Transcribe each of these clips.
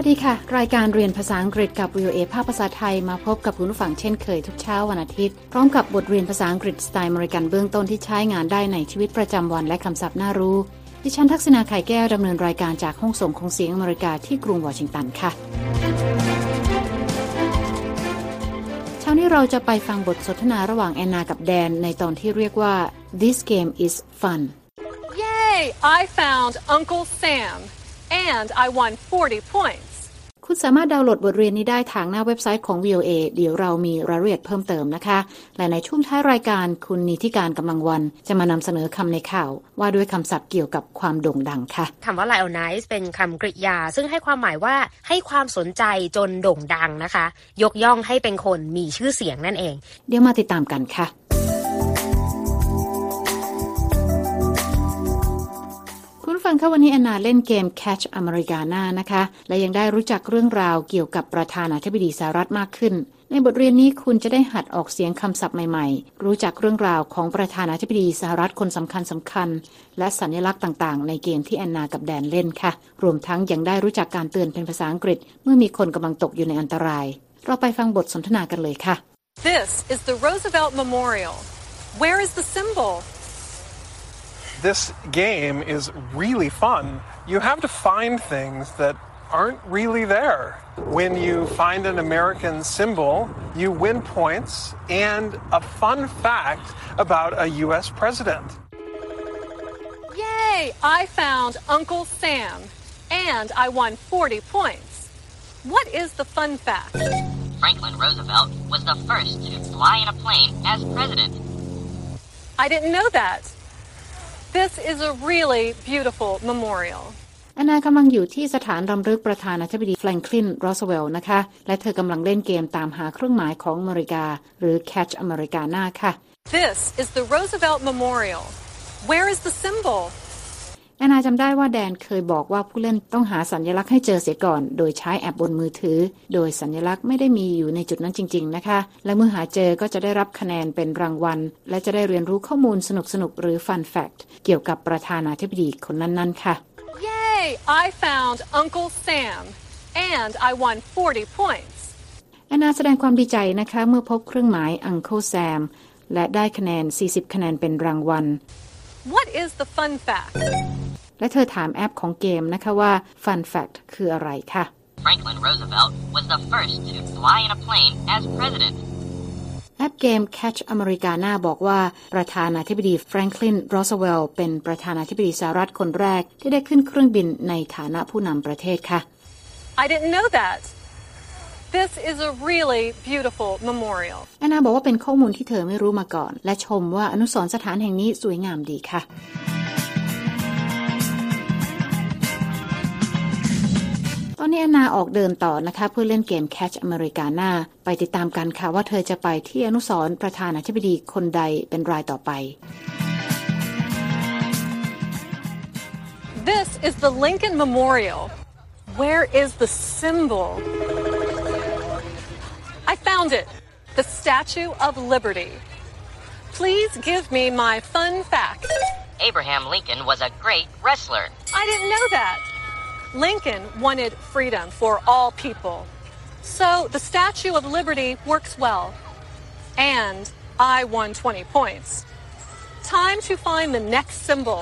วัสดีค่ะ รายการเรียนภาษาอังกฤษกับ VOA ภาคภาษาไทยมาพบกับคุณผู้ฟังเช่นเคยทุกเช้าวันอาทิตย์ พร้อมกับบทเรียนภาษาอังกฤษสไตล์มริกันเบื้องต้นที่ใช้งานได้ในชีวิตประจำวันและคำศัพท์น่ารู้ ดิฉันทักษณาไข่แก้วดำเนินรายการจากห้องส่งของเสียงอเมริกาที่กรุงวอชิงตันค่ะ เช้านี้เราจะไปฟังบทสนทนาระหว่างแอนนากับแดนในตอนที่เรียกว่า This game is fun Yay! I found Uncle Sam and I won 40 points. คุณสามารถดาวน์โหลดบทเรียนนี้ได้ทางหน้าเว็บไซต์ของ VOA เดี๋ยวเรามีรายละเอียดเพิ่มเติมนะคะ และในช่วงท้ายรายการคุณนิติการกำลังวัน จะมานำเสนอคำในข่าว ว่าด้วยคำศัพท์เกี่ยวกับความโด่งดังค่ะคำว่า lionize เป็นคำกริยา ซึ่งให้ความหมายว่าให้ความสนใจจนโด่งดังนะคะ ยกย่องให้เป็นคนมีชื่อเสียงนั่นเอง เดี๋ยวมาติดตามกันค่ะ ฟังคะวันนี้แอนนาเล่นเกม Catch Americana นะคะ และยังได้รู้จักเรื่องราวเกี่ยวกับประธานาธิบดีสหรัฐมากขึ้น ในบทเรียนนี้คุณจะได้หัดออกเสียงคำศัพท์ใหม่ๆ รู้จักเรื่องราวของประธานาธิบดีสหรัฐคนสำคัญสำคัญ และสัญลักษณ์ต่างๆ ในเกมที่แอนนากับแดนเล่นค่ะ รวมทั้งยังได้รู้จักการเตือนเป็นภาษาอังกฤษ เมื่อมีคนกำลังตกอยู่ในอันตราย เราไปฟังบทสนทนากันเลยค่ะ This is the Roosevelt Memorial. Where is the symbol? This game is really fun. You have to find things that aren't really there. When you find an American symbol, you win points and a fun fact about a U.S. president. Yay! I found Uncle Sam and I won 40 points. What is the fun fact? Franklin Roosevelt was the first to fly in a plane as president. I didn't know that. This is a really beautiful memorial. แอนนากำลังอยู่ที่สถานรำลึกประธานาธิบดีแฟรงคลินโรสเวลล์นะคะ และเธอกำลังเล่นเกมตามหาเครื่องหมายของอเมริกา หรือ Catch Americana ค่ะ This is the Roosevelt Memorial. Where is the symbol? แอนนาจำได้ว่าแดนเคยบอกว่าผู้เล่นต้องหาสัญลักษณ์ให้เจอเสียก่อน โดยใช้แอปบนมือถือ โดยสัญลักษณ์ไม่ได้มีอยู่ในจุดนั้นจริง ๆ นะคะ และเมื่อหาเจอก็จะได้รับคะแนนเป็นรางวัล และจะได้เรียนรู้ข้อมูลสนุกๆหรือ Fun Fact เกี่ยวกับประธานาธิบดีคนนั้นๆค่ะ Yay! I found Uncle Sam and I won 40 points. แอนนาแสดงความดีใจนะคะเมื่อพบเครื่องหมาย Uncle Sam และได้คะแนน 40 คะแนนเป็นรางวัล What is the fun fact? และเธอถามแอปของเกมนะคะว่า Fun Fact คืออะไรคะ Franklin Roosevelt was the first to fly in a plane as president. แอปเกม Catch Americana บอกว่า ประธานาธิบดีแฟรงคลินโรสเวลล์เป็นประธานาธิบดีสหรัฐคนแรก ที่ได้ขึ้นเครื่องบินในฐานะผู้นำประเทศค่ะ I didn't know that. This is a really beautiful memorial. แอนนาบอกว่าเป็นข้อมูลที่เธอไม่รู้มาก่อน และชมว่าอนุสรณ์สถานแห่งนี้สวยงามดีค่ะ ตอนนี้แอนนาออกเดินต่อนะคะ เพื่อเล่นเกม Catch Americana ไปติดตามกันค่ะว่าเธอจะไปที่อนุสรณ์ประธานาธิบดีคนใดเป็นรายต่อไป This is the Lincoln Memorial. Where is the symbol? I found it. The Statue of Liberty. Please give me my fun fact. Abraham Lincoln was a great wrestler. I didn't know that. Lincoln wanted freedom for all people. So the Statue of Liberty works well. And I won 20 points. Time to find the next symbol.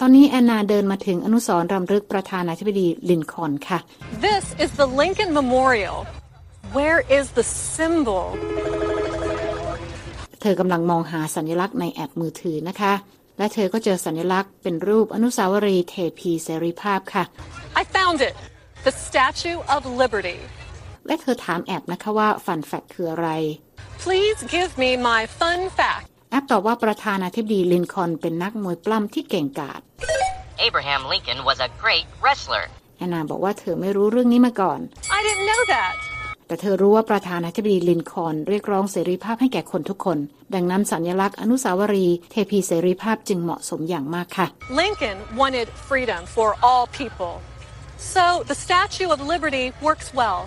ตอนนี้แอนนาเดินมาถึงอนุสรณ์รำลึกประธานาธิบดีลินคอล์นค่ะ This is the Lincoln Memorial. Where is the symbol? เธอกำลังมองหาสัญลักษณ์ในแอปมือถือนะคะ และเธอก็เจอสัญลักษณ์เป็นรูปอนุสาวรีย์เทพีเสรีภาพค่ะ I found it. The Statue of Liberty. และเธอถามแอปนะคะว่า Fun Fact คืออะไร Please give me my fun fact. แอปตอบว่าประธานาธิบดีลินคอล์นเป็นนักมวยปล้ำที่เก่งกาจ Abraham Lincoln was a great wrestler. แอนนาบอกว่าเธอไม่รู้เรื่องนี้มาก่อน I didn't know that. แต่เธอรู้ว่าประธานาธิบดีลินคอล์นเรียกร้องเสรีภาพให้แก่คนทุกคน ดังนั้นสัญลักษณ์อนุสาวรีย์เทพีเสรีภาพจึงเหมาะสมอย่างมากค่ะ Lincoln wanted freedom for all people. So the Statue of Liberty works well.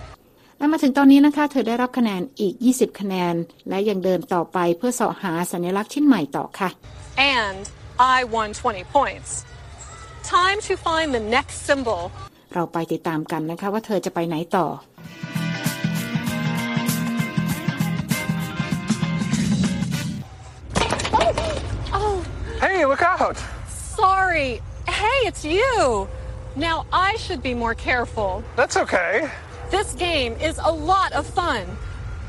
และมาถึงตอนนี้นะคะ เธอได้รับคะแนนอีก 20 คะแนน และยังเดินต่อไปเพื่อเสาะหาสัญลักษณ์ชิ้นใหม่ต่อค่ะ And I won 20 points. Time to find the next symbol. เราไปติดตามกันนะคะว่าเธอจะไปไหนต่อ Hey, look out! sorry. Hey, it's you. Now I should be more careful. That's okay. This game is a lot of fun.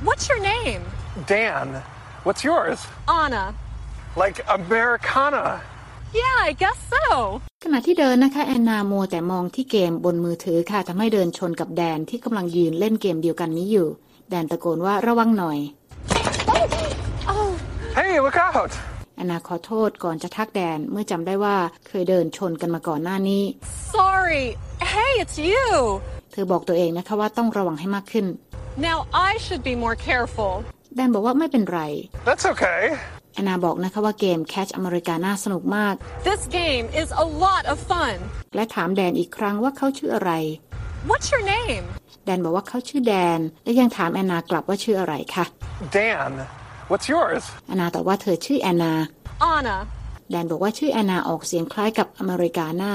What's your name? Dan, what's yours? Anna. Like Americana. Yeah, I guess so. ขณะที่เดินนะคะแอนนามัวแต่มองที่เกมบนมือถือค่ะทำให้เดินชนกับแดนที่กำลังยืนเล่นเกมเดียวกันนี้อยู่ แดนตะโกนว่าระวังหน่อย Oh, Hey, look out! แอนนาขอโทษก่อนจะทักแดนเมื่อจำได้ว่าเคยเดินชนกันมาก่อนหน้านี้ sorry. Hey, it's you. เธอบอกตัวเองนะคะว่าต้องระวังให้มากขึ้น Now I should be more careful. แดนบอกว่าไม่เป็นไร That's okay. แอนนาบอกนะคะว่าเกม Catch America น่าสนุกมาก This game is a lot of fun. และถามแดนอีกครั้งว่าเขาชื่ออะไร What's your name? แดนบอกว่าเขาชื่อแดน และยังถามแอนนากลับว่าชื่ออะไรค่ะ Dan, what's yours? แอนนาตอบว่าเธอชื่อแอนนา Anna. แดนบอกว่าชื่อแอนนาออกเสียงคล้ายกับอเมริกาน่า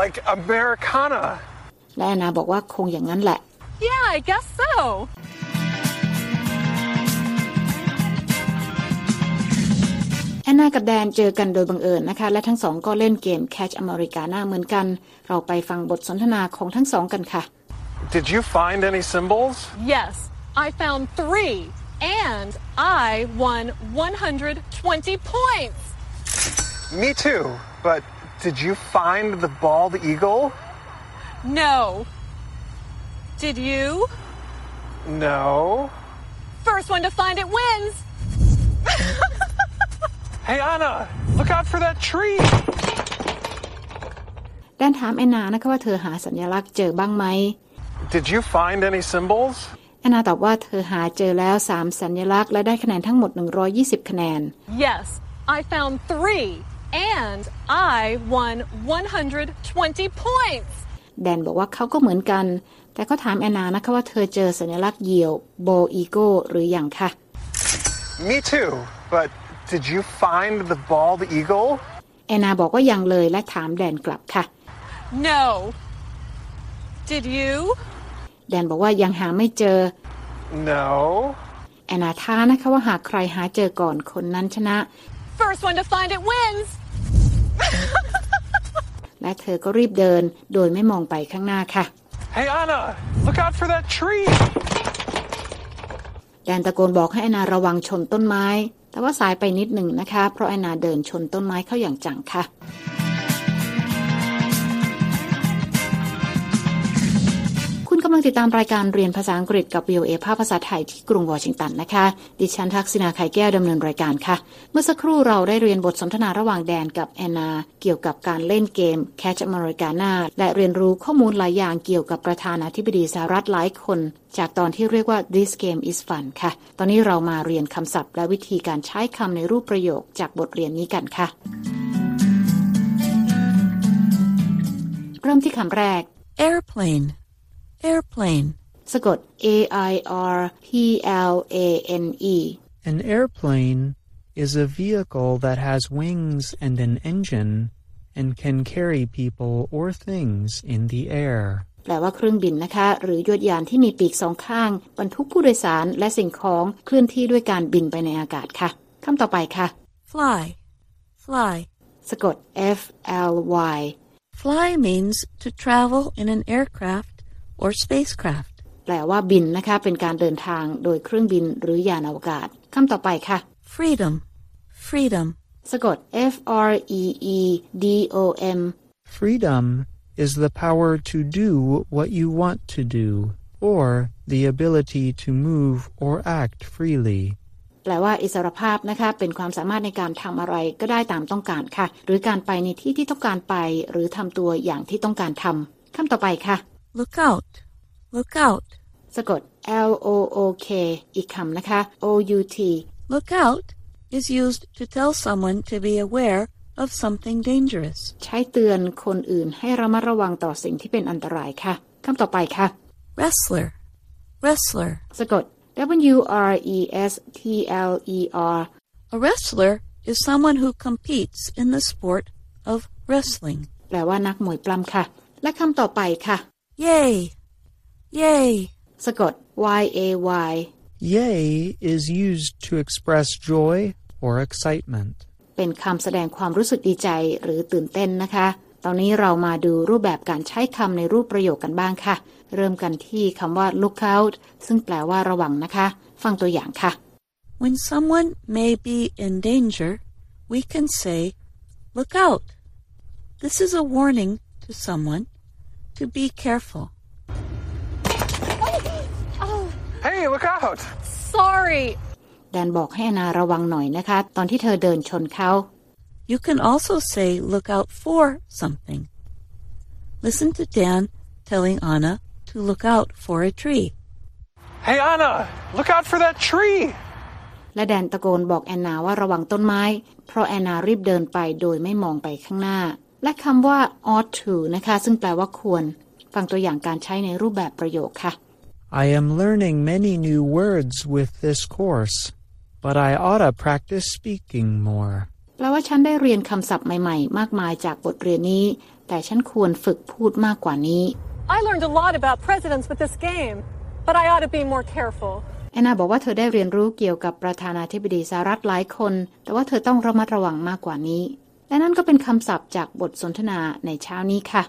Like Americana. และแอนนาบอกว่าคงอย่างนั้นแหละ Yeah, I guess so. แอนนากับแดนเจอกันโดยบังเอิญนะคะ และทั้งสองก็เล่นเกม Catch Americana เหมือนกัน เราไปฟังบทสนทนาของทั้งสองกันค่ะ Did you find any symbols? Yes, I found three, and I won 120 points. Me too. But did you find the bald eagle? No. Did you? No. First one to find it wins. Hey, Anna, look out for that tree. แดนถามแอนนานะคะว่าเธอหาสัญลักษณ์เจอบ้างไหม Did you find any symbols? แอนนาตอบว่าเธอหาเจอแล้ว 3 สัญลักษณ์และได้คะแนนทั้งหมด 120 คะแนน Yes, I found three, and I won 120 points. แดนบอกว่าเขาก็เหมือนกัน แต่ก็ถามแอนนานะคะว่าเธอเจอสัญลักษณ์เหยี่ยวโบอีโกหรืออยังคะ Me too. But did you find the bald eagle? แอนนาบอกว่ายังเลยและถามแดนกลับค่ะ No. Did you? แดนบอกว่ายังหาไม่เจอ No. แอนนาท้านะคะว่าหากใครหาเจอก่อนคนนั้นชนะ First one to find it wins. และเธอก็รีบเดินโดยไม่มองไปข้างหน้าค่ะ Hey, Anna, look out for that tree. แดนตะโกนบอกให้แอนนาระวังชนต้นไม้ แต่ว่าสายไปนิดหนึ่งนะคะ เพราะแอนนาเดินชนต้นไม้เข้าอย่างจังค่ะำลังติดตามรายการเรียนภาษาอังกฤษกับ VOA ภาคภาษาไทยที่กรุงวอชิงตันนะคะ ดิฉันทักษิณาไข่แก้วดำเนินรายการค่ะ เมื่อสักครู่เราได้เรียนบทสนทนาระหว่างแดนกับแอนนา เกี่ยวกับการเล่นเกม Catch Americana และเรียนรู้ข้อมูลหลายอย่างเกี่ยวกับประธานาธิบดีสหรัฐหลายคน จากตอนที่เรียกว่า This Game is Fun ค่ะ ตอนนี้เรามาเรียนคำศัพท์ และวิธีการใช้คำในรูปประโยคจากบทเรียนนี้กันค่ะ เริ่มที่คำแรก Airplane. Airplane. สะกด A I R P L A N E An airplane is a vehicle that has wings and an engine and can carry people or things in the air. แปลว่าเครื่องบินนะคะ หรือยวดยานที่มีปีกสองข้าง บรรทุกผู้โดยสารและสิ่งของเคลื่อนที่ด้วยการบินไปในอากาศค่ะคำต่อไปค่ะ Fly. Fly. สะกด F L Y Fly means to travel in an aircraft or spacecraft. แปลว่าบินนะคะ เป็นการเดินทางโดยเครื่องบินหรือยานอวกาศคำต่อไปค่ะ Freedom. Freedom. สะกด F R E E D O M Freedom is the power to do what you want to do, or the ability to move or act freely. แปลว่าอิสรภาพนะคะ เป็นความสามารถในการทำอะไรก็ได้ตามต้องการค่ะ หรือการไปในที่ที่ต้องการไป หรือทำตัวอย่างที่ต้องการทำคำต่อไปค่ะ Look out. Look out. สะกด L O O K อีกคำนะคะ O U T Look out is used to tell someone to be aware of something dangerous. ใช้เตือนคนอื่นให้ระมัดระวังต่อสิ่งที่เป็นอันตรายค่ะคำต่อไปค่ะ Wrestler. Wrestler. สะกด W R E S T L E R A wrestler is someone who competes in the sport of wrestling. แปลว่านักมวยปล้ำค่ะ และคำต่อไปค่ะ Yay! Yay! สะกด y a y Yay is used to express joy or excitement. เป็นคำแสดงความรู้สึกดีใจหรือตื่นเต้นนะคะ ตอนนี้เรามาดูรูปแบบการใช้คำในรูปประโยคกันบ้างค่ะ เริ่มกันที่คำว่า look out ซึ่งแปลว่าระวังนะคะ ฟังตัวอย่างค่ะ When someone may be in danger, we can say, Look out! This is a warning to someone to be careful. Hey, look out! Sorry. แดนบอกให้แอนนาระวังหน่อยนะคะ ตอนที่เธอเดินชนเขา You can also say, Look out for something. Listen to Dan telling Anna to look out for a tree. Hey, Anna, look out for that tree! และแดนตะโกนบอกแอนนาว่าระวังต้นไม้ เพราะแอนนารีบเดินไปโดยไม่มองไปข้างหน้า และคำว่า ought to นะคะ ซึ่งแปลว่าควร ฟังตัวอย่างการใช้ในรูปแบบประโยคค่ะ I am learning many new words with this course, but I oughta practice speaking more. แปลว่าฉันได้เรียนคำศัพท์ใหม่ ๆ มากมายจากบทเรียนนี้ แต่ฉันควรฝึกพูดมากกว่านี้ I learned a lot about presidents with this game, but I ought to be more careful. แอนนาบอกว่าเธอได้เรียนรู้เกี่ยวกับประธานาธิบดีสหรัฐหลายคน แต่ว่าเธอต้องระมัดระวังมากกว่านี้ และนั่นก็เป็นคำศัพท์จากบทสนทนาในเช้านี้ค่ะ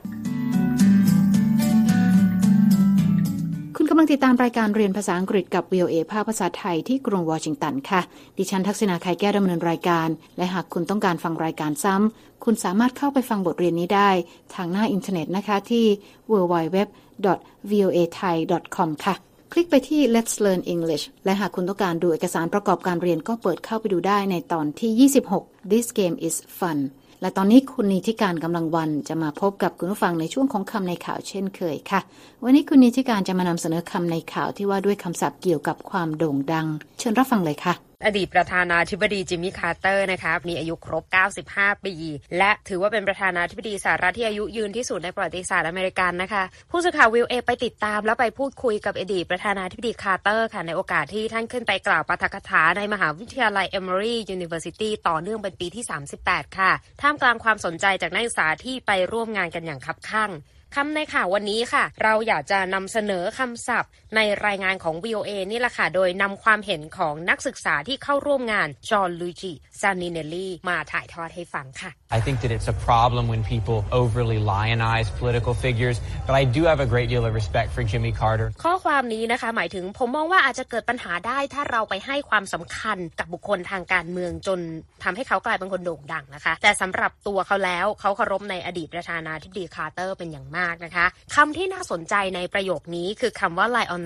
คุณกำลังติดตามรายการเรียนภาษาอังกฤษกับ VOA ภาคภาษาไทยที่กรุงวอชิงตันค่ะ ดิฉันทักษณาไข่แก้ดำเนินรายการ และหากคุณต้องการฟังรายการซ้ำ คุณสามารถเข้าไปฟังบทเรียนนี้ได้ ทางหน้าอินเทอร์เน็ตนะคะที่ www.voathai.com ค่ะ คลิกไปที่ Let's Learn English และหากคุณต้องการดูเอกสารประกอบการเรียนก็เปิดเข้าไปดูได้ในตอนที่ 26 This game is fun และตอนนี้คุณนีธิกาญจน์ กำลังวรรณจะมาพบกับคุณผู้ฟังในช่วงของคำในข่าวเช่นเคยค่ะ วันนี้คุณนีธิกาญจน์จะมานำเสนอคำในข่าวที่ว่าด้วยคำศัพท์เกี่ยวกับความโด่งดัง เชิญรับฟังเลยค่ะ อดีตประธานาธิบดีจิมมี่คาร์เตอร์นะคะมีอายุครบ 95 ปี และถือว่าเป็นประธานาธิบดีสหรัฐที่อายุยืนที่สุดในประวัติศาสตร์อเมริกันนะคะ ผู้สื่อข่าว VOA ไปติดตาม และไปพูดคุยกับอดีตประธานาธิบดีคาร์เตอร์ค่ะในโอกาสที่ท่านขึ้นไปกล่าวปาฐกถาในมหาวิทยาลัย Emory University ต่อเนื่องเป็นปีที่ 38 ค่ะ ท่ามกลางความสนใจจากนักศึกษาที่ไปร่วมงานกันอย่างคับคั่งคำในข่าววันนี้ค่ะ เราอยากจะนำเสนอคำศัพท์ ในรายงานของ VOA นี่แหละค่ะ โดยนำความเห็นของนักศึกษาที่เข้าร่วมงาน จอห์นลูจิซานิเนลลีมาถ่ายทอดให้ฟังค่ะ I think that it's a problem when people overly lionize political figures, but I do have a great deal of respect for Jimmy Carter. ข้อความนี้นะคะ หมายถึงผมมองว่าอาจจะเกิดปัญหาได้ถ้าเราไปให้ความสำคัญกับบุคคลทางการเมืองจนทำให้เขากลายเป็นคนโด่งดังนะคะ แต่สำหรับตัวเขาแล้วเขาเคารพในอดีตประธานาธิบดีคาร์เตอร์เป็นอย่างมากนะคะคำที่น่าสนใจในประโยคนี้คือคำว่า lionize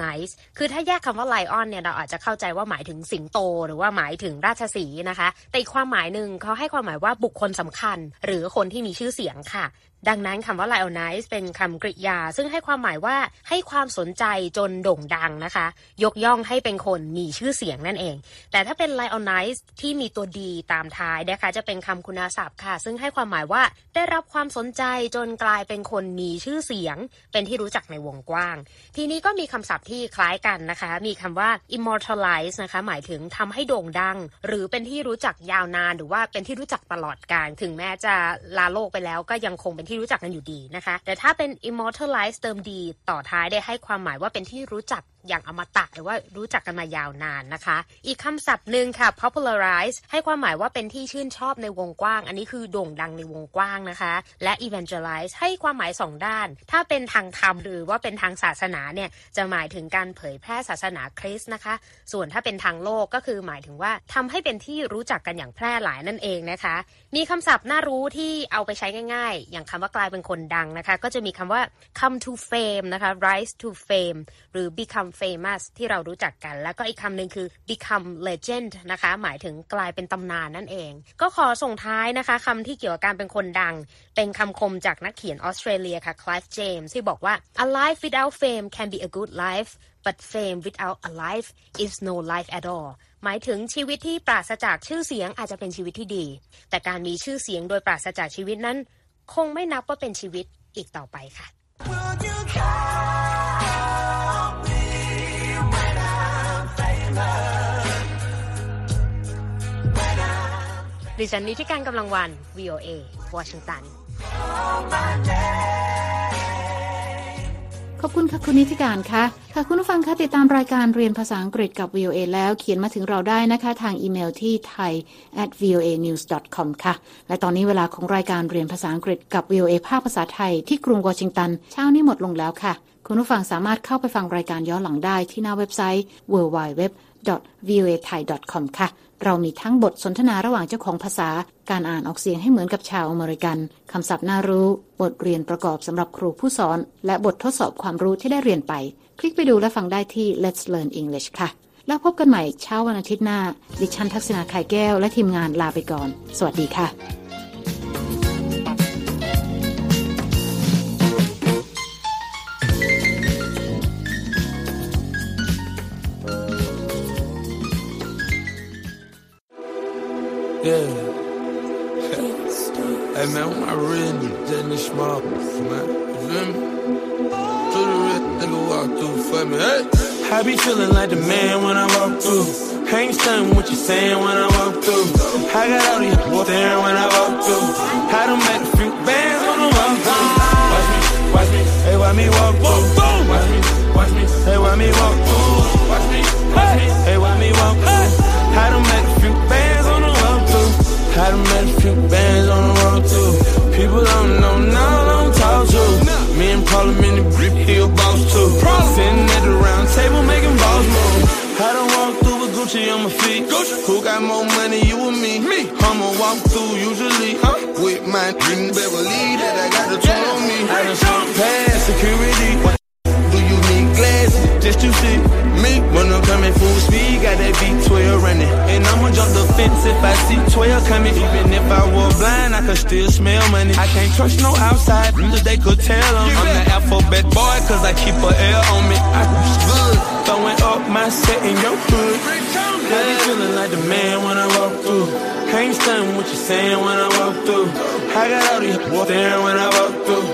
คือถ้าแยกคำว่า lion เนี่ยเราอาจจะเข้าใจว่าหมายถึงสิงโต หรือว่าหมายถึงราชสีห์นะคะ แต่อีกความหมายหนึ่งเขาให้ความหมายว่าบุคคลสำคัญ หรือคนที่มีชื่อเสียงค่ะดังนั้นคำว่า lionize เป็นคำกริยา ซึ่งให้ความหมายว่าให้ความสนใจจนโด่งดังนะคะ ยกย่องให้เป็นคนมีชื่อเสียงนั่นเอง แต่ถ้าเป็น lionize ที่มีตัวดีตามท้ายนะคะ จะเป็นคำคุณศัพท์ค่ะ ซึ่งให้ความหมายว่าได้รับความสนใจจนกลายเป็นคนมีชื่อเสียง เป็นที่รู้จักในวงกว้าง ทีนี้ก็มีคำศัพท์ที่คล้ายกันนะคะ มีคำว่า immortalize นะคะ หมายถึงทำให้โด่งดัง หรือเป็นที่รู้จักยาวนาน หรือว่าเป็นที่รู้จักตลอดกาลถึงแม้จะลาโลกไปแล้วก็ยังคงเป็นที่รู้จักกันอยู่ดีนะคะ แต่ถ้าเป็น immortalize เติมดีต่อท้ายได้ให้ความหมายว่าเป็นที่รู้จักอย่างอมตะหรือว่ารู้จักกันมายาวนานนะคะ อีกคำศัพท์หนึ่งค่ะ popularize ให้ความหมายว่าเป็นที่ชื่นชอบในวงกว้าง อันนี้คือโด่งดังในวงกว้างนะคะ และ evangelize ให้ความหมายสองด้าน ถ้าเป็นทางธรรมหรือว่าเป็นทางศาสนาเนี่ยจะหมายถึงการเผยแพร่ศาสนาคริสต์นะคะ ส่วนถ้าเป็นทางโลกก็คือหมายถึงว่าทำให้เป็นที่รู้จักกันอย่างแพร่หลายนั่นเองนะคะ มีคำศัพท์น่ารู้ที่เอาไปใช้ง่าย ๆ อย่างคำว่ากลายเป็นคนดังนะคะ ก็จะมีคำว่า come to fame นะคะ rise to fame หรือ become famous ที่เรารู้จักกัน แล้วก็อีกคำหนึ่งคือ become legend นะคะ หมายถึงกลายเป็นตำนานนั่นเอง ก็ขอส่งท้ายนะคะคำที่เกี่ยวกับการเป็นคนดัง เป็นคำคมจากนักเขียนออสเตรเลียค่ะ Clive James ที่บอกว่า a life without fame can be a good life but fame without a life is no life at all หมายถึงชีวิตที่ปราศจากชื่อเสียงอาจจะเป็นชีวิตที่ดี แต่การมีชื่อเสียงโดยปราศจากชีวิตนั้น คงไม่นับว่าเป็นชีวิตอีกต่อไปค่ะ ดิฉันนิติการกำลังวัน VOA วอชิงตัน ขอบคุณค่ะคุณนิติการค่ะค่ะคุณผู้ฟังคะติดตามรายการเรียนภาษาอังกฤษกับ VOA แล้วเขียนมาถึงเราได้นะคะ ทางอีเมลที่ thai at voa news com ค่ะ และตอนนี้เวลาของรายการเรียนภาษาอังกฤษกับ VOA ภาคภาษาไทยที่กรุงวอชิงตันเช้านี้หมดลงแล้วค่ะ คุณผู้ฟังสามารถเข้าไปฟังรายการย้อนหลังได้ที่หน้าเว็บไซต์ www voa thai com ค่ะ เรามีทั้งบทสนทนาระหว่างเจ้าของภาษา การอ่านออกเสียงให้เหมือนกับชาวอเมริกัน คำศัพท์น่ารู้ บทเรียนประกอบสำหรับครูผู้สอน และบททดสอบความรู้ที่ได้เรียนไป คลิกไปดูและฟังได้ที่ Let's Learn English ค่ะ แล้วพบกันใหม่เช้าวันอาทิตย์หน้า ดิฉันทักษณาไข่แก้วและทีมงานลาไปก่อน สวัสดีค่ะ Yeah. hey man, my real this small, man. You feel me? Do the real nigga walk through for me. Hey, I be feeling like the man when I walk through. Ain't stunned what you saying when I walk through. I got all these staring when I walk through. I done make a few bands when I walk through. Watch me, watch me, hey, watch me walk through. Watch me, watch me, hey, watch me walk through. Watch me, watch me, hey, Me and Parliament and Brick Hill boss too. Sitting at the round table making balls move. I done walk through with Gucci on my feet. Who got more money, you or me? Me. I'ma walk through usually huh? with my dream Beverly fence if I see 12 coming. Even if I were blind, I could still smell money. I can't trust no outside, cause they could tell them. I'm the alphabet boy, cause I keep a L on me. I good, throwing up my set in your hood. I be feeling like the man when I walk through. Ain't stunned what you're saying when I walk through. I got all these staring when I walk through.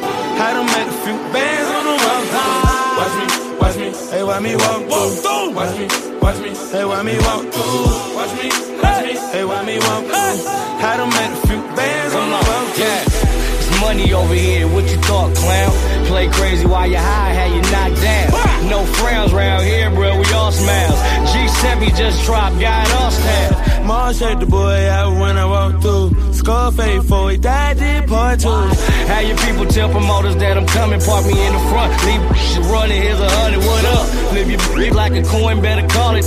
I done make a few bands on the walk through. Watch me, watch me, hey, watch me walk through. Watch me, watch me, hey, watch me walk through. Watch me, hey, why me walk through. I done make a few bands on the. Yeah, it's money over here. What you thought, clown? Play crazy while you high, had you knocked down. No frowns round here, bro. We all smiles. G7 just dropped, got us down. Mars shake the boy out when I walk through. Scarface for he died, did part two. How your people tell promoters that I'm coming, park me in the front. Leave shit running, here's a hundred, what up? Flip your bitch like a coin, better call it.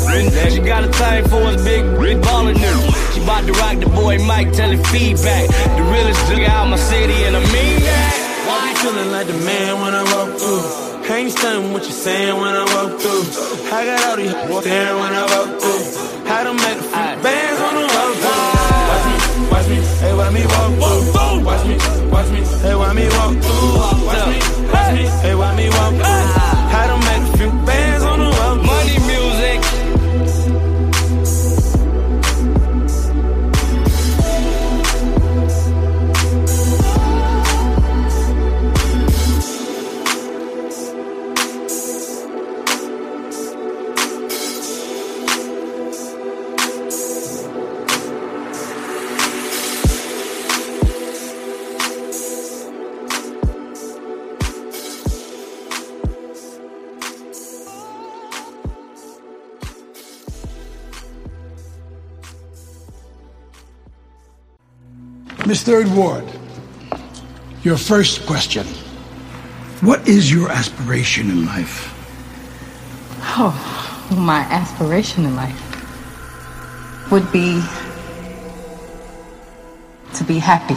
She got a thing for us, big, big ballin' new. She bout to rock the boy Mike, tell it feedback. The realest nigga out my city, and I mean that. I feeling like the man when I walk through. Ain't stunned what you saying when I walk through. I got all these staring when I walk through. I done make bands on the walk through. Watch me, watch me, hey, watch me walk through. Watch me, watch me, hey, watch me walk through. Watch me, watch me, hey, watch me walk through. Miss Third Ward, your first question. What is your aspiration in life? Oh, my aspiration in life would be to be happy.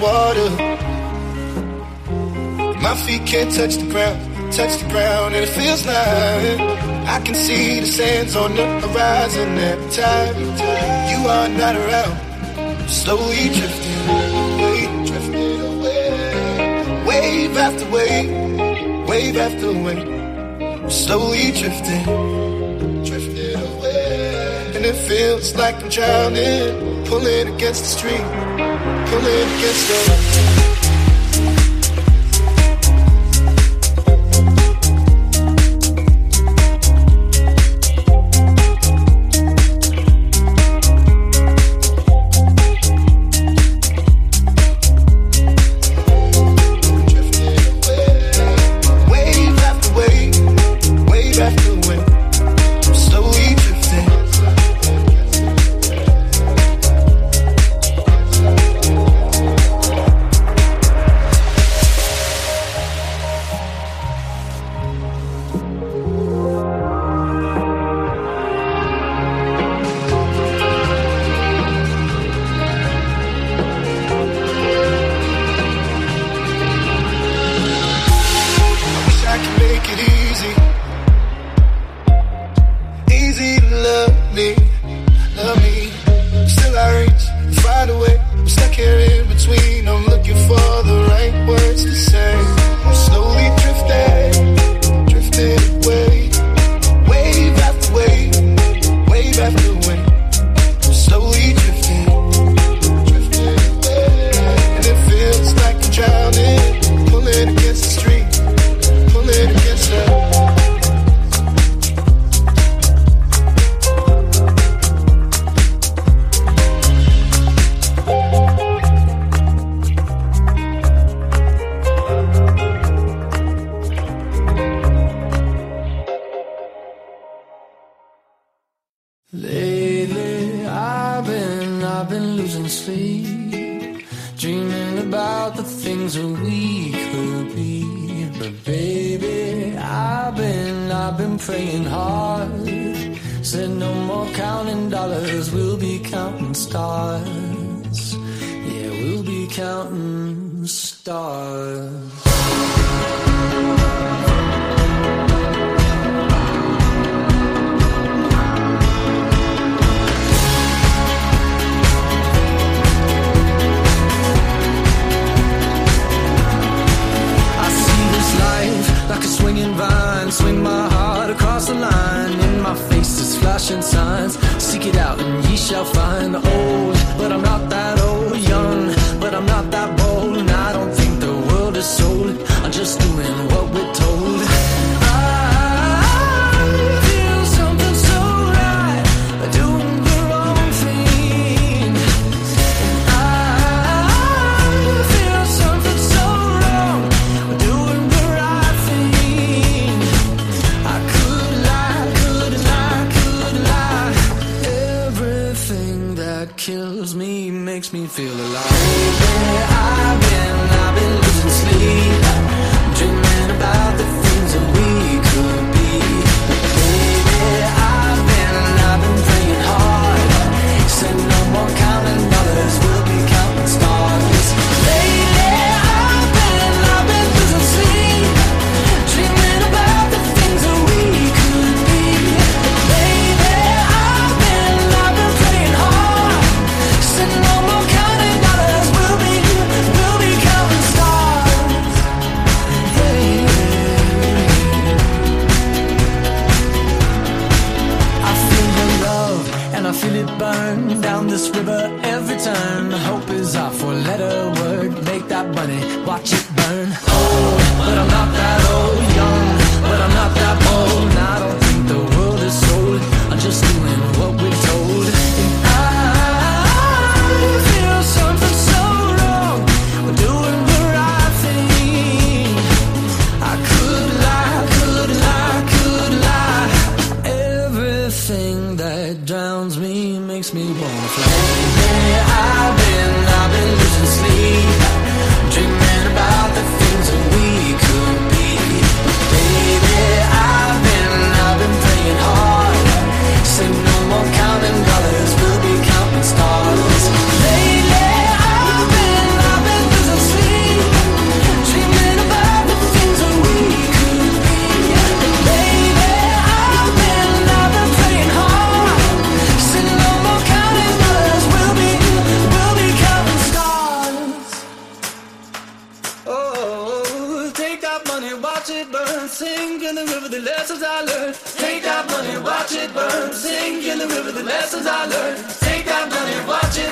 water. My feet can't touch the ground, touch the ground, and it feels like I can see the sands on the horizon every time you are not around. Slowly drifting away, drifting away, wave after wave, wave after wave, slowly drifting, drifting away, and it feels like I'm drowning. Pull it against the street. Pull it against the.